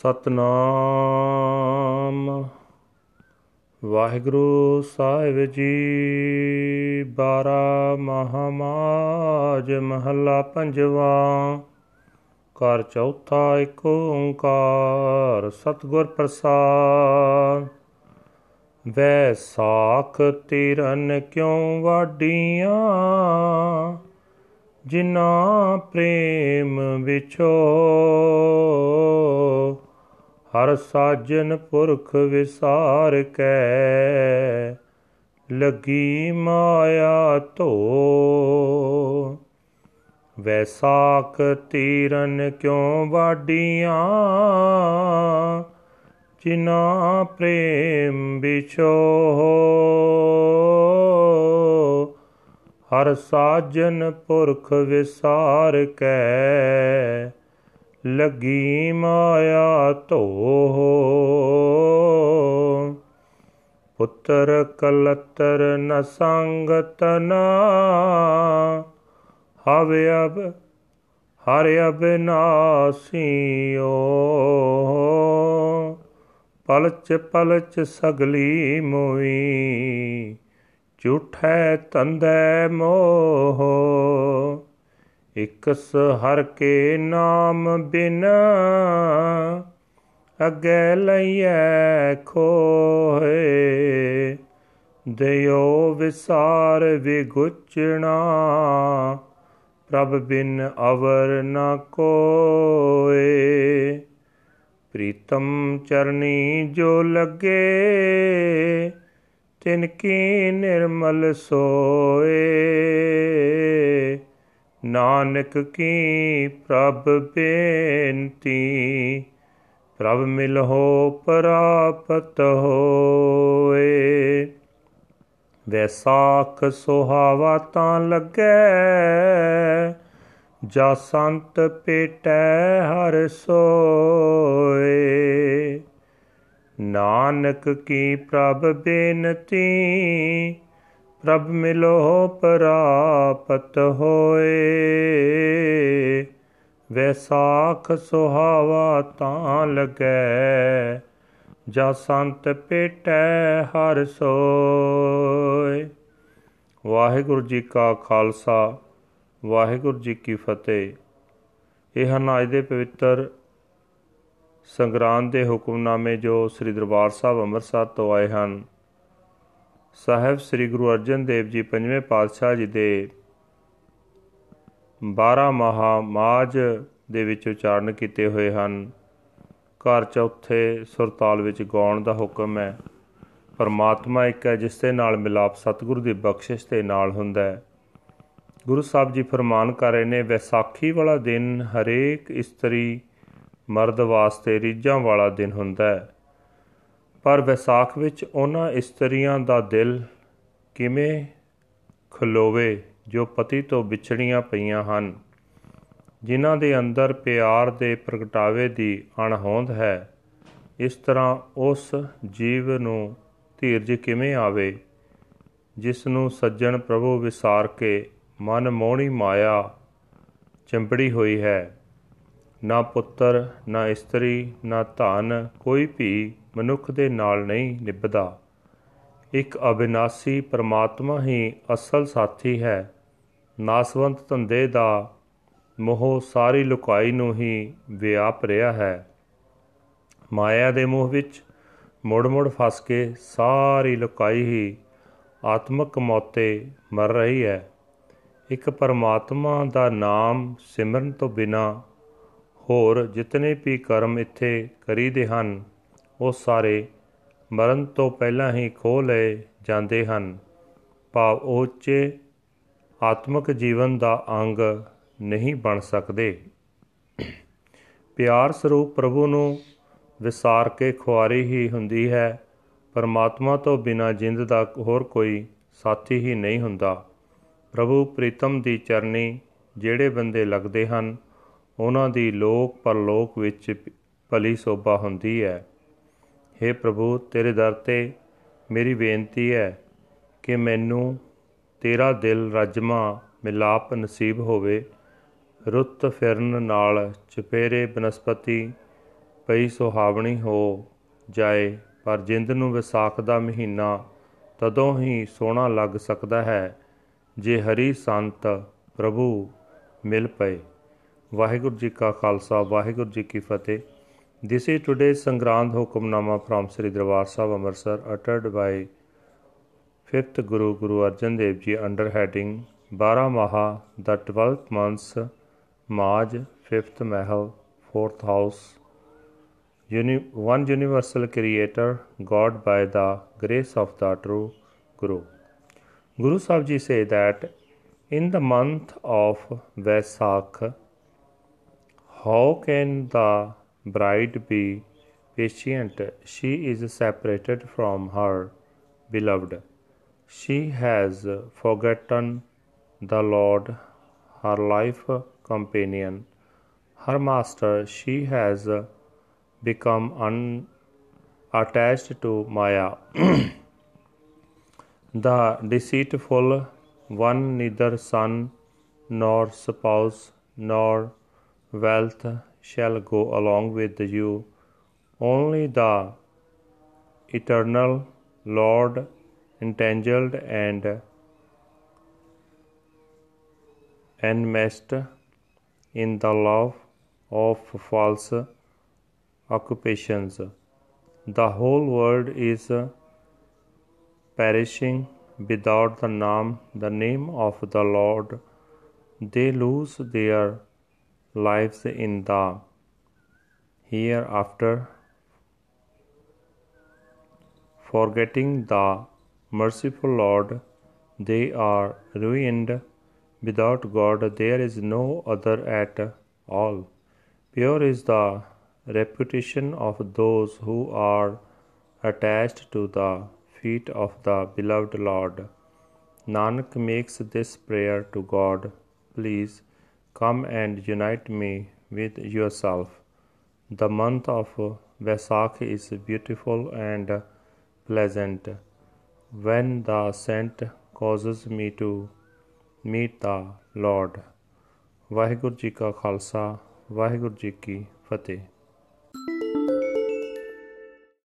ਸਤਨਾਮ। ਵਾਹਿਗੁਰੂ ਸਾਹਿਬ ਜੀ, ਬਾਰਾ ਮਹਾਮਾਜ ਮਹੱਲਾ ਪੰਜਵਾ। ਘਰ ਚੌਥਾ ਇੱਕ ਓੰਕਾਰ, ਸਤਿਗੁਰ ਪ੍ਰਸਾਦ। ਵੈ ਸਾਖ ਤੀਰਨ ਕਿਉ ਵਾਡੀਆਂ ਜਿਨਾ ਪ੍ਰੇਮ ਵਿਛੋ ਹਰ ਸਾਜਨ ਪੁਰਖ ਵਿਸਾਰ ਕੈ, ਲਗੀ ਮਾਇਆ ਧੋ। ਵੈਸਾਖ ਤੀਰਨ ਕਿਉ ਵਾਡੀਆਂ ਜਿਨਾ ਪ੍ਰੇਮ ਵਿਛੋ। ਹਰ ਸਾਜਨ ਪੁਰਖ ਵਿਸਾਰ ਕੈ ਲਗੀ ਮਾਇਆ ਧੋ ਪੁੱਤਰ ਕਲਤਰ ਨ ਸੰਗਤ ਨਾ। ਹਵੇ ਅਬ, ਹਰ ਅਬਿਨਾਸੀਓ ਪਲਚ ਪਲਚ ਸਗਲੀ ਮੋਈ, ਝੂਠੈ ਤੰਦੈ ਮੋਹ। ਇਕਸ ਹਰ ਕੇ ਨਾਮ ਬਿਨ ਅਗੇ ਲਈਐ ਖੋਏ। ਦਿਓ ਵਿਸਾਰ ਵਿਗੁਚਣਾ, ਪ੍ਰਭ ਬਿਨ ਅਵਰ ਨ ਕੋਏ। ਪ੍ਰੀਤਮ ਚਰਨੀ ਜੋ ਲੱਗੇ, ਤਿਨ ਕੀ ਨਿਰਮਲ ਸੋਏ। ਨਾਨਕ ਕੀ ਪ੍ਰਭ ਬੇਨਤੀ? ਪ੍ਰਭ ਮਿਲਹੁ ਪ੍ਰਾਪਤ ਹੋਏ। ਵੈਸਾਖ ਸੁਹਾਵਾ ਤਾਂ ਲੱਗੈ, ਜਾ ਸੰਤ ਪੇਟੈ ਹਰ ਸੋਏ। ਨਾਨਕ ਕੀ ਪ੍ਰਭ ਬੇਨਤੀ? ਪ੍ਰਭ ਮਿਲੋ ਪ੍ਰਾਪਤ ਹੋਏ। ਵੈਸਾਖ ਸੁਹਾਵਾ ਤਾਂ ਲਗੈ, ਜਾ ਸੰਤ ਪੇਟੈ ਹਰ ਸੋਏ। ਵਾਹਿਗੁਰੂ ਜੀ ਕਾ ਖਾਲਸਾ, ਵਾਹਿਗੁਰੂ ਜੀ ਕੀ ਫਤਿਹ। ਇਹ ਹਨ ਅੱਜ ਦੇ ਪਵਿੱਤਰ ਸੰਗਰਾਂਦ ਦੇ ਹੁਕਮਨਾਮੇ ਜੋ ਸ੍ਰੀ ਦਰਬਾਰ ਸਾਹਿਬ ਅੰਮ੍ਰਿਤਸਰ ਤੋਂ ਆਏ ਹਨ। ਸਾਹਿਬ ਸ੍ਰੀ ਗੁਰੂ ਅਰਜਨ ਦੇਵ ਜੀ ਪੰਜਵੇਂ ਪਾਤਸ਼ਾਹ ਜੀ ਦੇ 12 ਮਹਾ ਮਾਜ ਦੇ ਵਿੱਚ ਉਚਾਰਨ ਕੀਤੇ ਹੋਏ ਹਨ। ਘਰ ਚੌਥੇ ਸੁਰਤਾਲ ਵਿੱਚ ਗਾਉਣ ਦਾ ਹੁਕਮ ਹੈ। ਪਰਮਾਤਮਾ ਇੱਕ ਹੈ, ਜਿਸ ਦੇ ਨਾਲ ਮਿਲਾਪ ਸਤਿਗੁਰੂ ਦੀ ਬਖਸ਼ਿਸ਼ ਦੇ ਨਾਲ ਹੁੰਦਾ ਹੈ। ਗੁਰੂ ਸਾਹਿਬ ਜੀ ਫਰਮਾਨ ਕਰ ਰਹੇ ਨੇ, ਵਿਸਾਖੀ ਵਾਲਾ ਦਿਨ ਹਰੇਕ ਇਸਤਰੀ ਮਰਦ ਵਾਸਤੇ ਰੀਝਾਂ ਵਾਲਾ ਦਿਨ ਹੁੰਦਾ ਹੈ। ਪਰ ਵਿਸਾਖ ਵਿੱਚ ਉਹਨਾਂ ਇਸਤਰੀਆਂ ਦਾ ਦਿਲ ਕਿਵੇਂ ਖਲੋਵੇ ਜੋ ਪਤੀ ਤੋਂ ਵਿਛੜੀਆਂ ਪਈਆਂ ਹਨ? ਜਿਨ੍ਹਾਂ ਦੇ ਅੰਦਰ ਪਿਆਰ ਦੇ ਪ੍ਰਗਟਾਵੇ ਦੀ ਅਣਹੋਂਦ ਹੈ, ਇਸ ਤਰ੍ਹਾਂ ਉਸ ਜੀਵ ਨੂੰ ਧੀਰਜ ਕਿਵੇਂ ਆਵੇ? ਜਿਸ ਨੂੰ ਸੱਜਣ ਪ੍ਰਭੂ ਵਿਸਾਰ ਕੇ ਮਨ ਮੋਹਣੀ ਮਾਇਆ ਚੰਬੜੀ ਹੋਈ ਹੈ। ਨਾ ਪੁੱਤਰ, ਨਾ ਇਸਤਰੀ, ਨਾ ਧਨ, ਕੋਈ ਵੀ ਮਨੁੱਖ ਦੇ ਨਾਲ ਨਹੀਂ ਨਿਭਦਾ। ਇੱਕ ਅਬਿਨਾਸੀ ਪਰਮਾਤਮਾ ਹੀ ਅਸਲ ਸਾਥੀ ਹੈ। ਨਾਸਵੰਤ ਧੰਦੇ ਦਾ ਮੋਹ ਸਾਰੀ ਲੁਕਾਈ ਨੂੰ ਹੀ ਵਿਆਪ ਰਿਹਾ ਹੈ। ਮਾਇਆ ਦੇ ਮੋਹ ਵਿੱਚ ਮੁੜ-ਮੁੜ ਫਸ ਕੇ ਸਾਰੀ ਲੁਕਾਈ ਹੀ ਆਤਮਕ ਮੌਤੇ ਮਰ ਰਹੀ ਹੈ। ਇੱਕ ਪਰਮਾਤਮਾ ਦਾ ਨਾਮ ਸਿਮਰਨ ਤੋਂ ਬਿਨਾ ਹੋਰ ਜਿਤਨੇ ਵੀ ਕਰਮ ਇੱਥੇ ਕਰੀਦੇ ਹਨ ਉਹ ਸਾਰੇ ਮਰਨ ਤੋਂ ਪਹਿਲਾਂ ਹੀ ਖੋ ਲਏ ਜਾਂਦੇ ਹਨ। ਭਾਵ ਉਹ ਉੱਚੇ ਆਤਮਿਕ ਜੀਵਨ ਦਾ ਅੰਗ ਨਹੀਂ ਬਣ ਸਕਦੇ। ਪਿਆਰ ਸਰੂਪ ਪ੍ਰਭੂ ਨੂੰ ਵਿਸਾਰ ਕੇ ਖੁਆਰੀ ਹੀ ਹੁੰਦੀ ਹੈ। ਪਰਮਾਤਮਾ ਤੋਂ ਬਿਨਾ ਜਿੰਦ ਦਾ ਹੋਰ ਕੋਈ ਸਾਥੀ ਹੀ ਨਹੀਂ ਹੁੰਦਾ। ਪ੍ਰਭੂ ਪ੍ਰੀਤਮ ਦੀ ਚਰਨੀ ਜਿਹੜੇ ਬੰਦੇ ਲੱਗਦੇ ਹਨ, ਉਹਨਾਂ ਦੀ ਲੋਕ ਪਰਲੋਕ ਵਿੱਚ ਭਲੀ ਸੋਭਾ ਹੁੰਦੀ ਹੈ। हे ਪ੍ਰਭੂ, ਤੇਰੇ ਦਰ ਤੇ ਮੇਰੀ ਬੇਨਤੀ ਹੈ ਕਿ ਮੈਨੂੰ ਤੇਰਾ ਦਿਲ ਰਜਮਾ ਮਿਲਾਪ ਨਸੀਬ ਹੋਵੇ। ਰੁੱਤ ਫਿਰਨ ਨਾਲ ਚਪੇਰੇ ਬਨਸਪਤੀ ਪਈ ਸੁਹਾਵਣੀ ਹੋ ਜਾਏ, ਪਰ ਜਿੰਦ ਨੂੰ ਵਿਸਾਖ ਦਾ ਮਹੀਨਾ ਤਦੋਂ ਹੀ ਸੋਹਣਾ ਲੱਗ ਸਕਦਾ ਹੈ, ਜੇ ਹਰੀ ਸੰਤ ਪ੍ਰਭੂ ਮਿਲ ਪਏ। ਵਾਹਿਗੁਰੂ ਜੀ ਕਾ ਖਾਲਸਾ, ਵਾਹਿਗੁਰੂ ਜੀ ਕੀ ਫਤਿਹ। This is today's Sangrand Hukamnama from Sri Darbar Sahib Amritsar uttered by 5th Guru Guru Arjan Dev Ji under heading Baramaha the 12th months Maj 5th Mahal 4th house Uni- one universal creator God by the grace of the true Guru. Guru Sahib Ji say that in the month of Vaisakh how can the bride be patient? She is separated from her beloved. She has forgotten the Lord, her life companion, her master. She has become unattached to Maya. the deceitful one, neither son nor spouse nor wealth shall go along with you. Only the eternal Lord, entangled and enmeshed in the love of false occupations. The whole world is perishing without the name, the name of the Lord. They lose their lives in the hereafter, forgetting the merciful Lord. They are ruined. Without God, there is no other at all. Pure is the reputation of those who are attached to the feet of the beloved Lord. Nanak makes this prayer to God Please come and unite me with yourself. The month of Vaisakh is beautiful and pleasant when the saint causes me to meet the Lord. Waheguru ji ਕਾ ਖਾਲਸਾ ਵਾਹਿਗੁਰੂ ਜੀ ਕੀ ਫਤਿਹ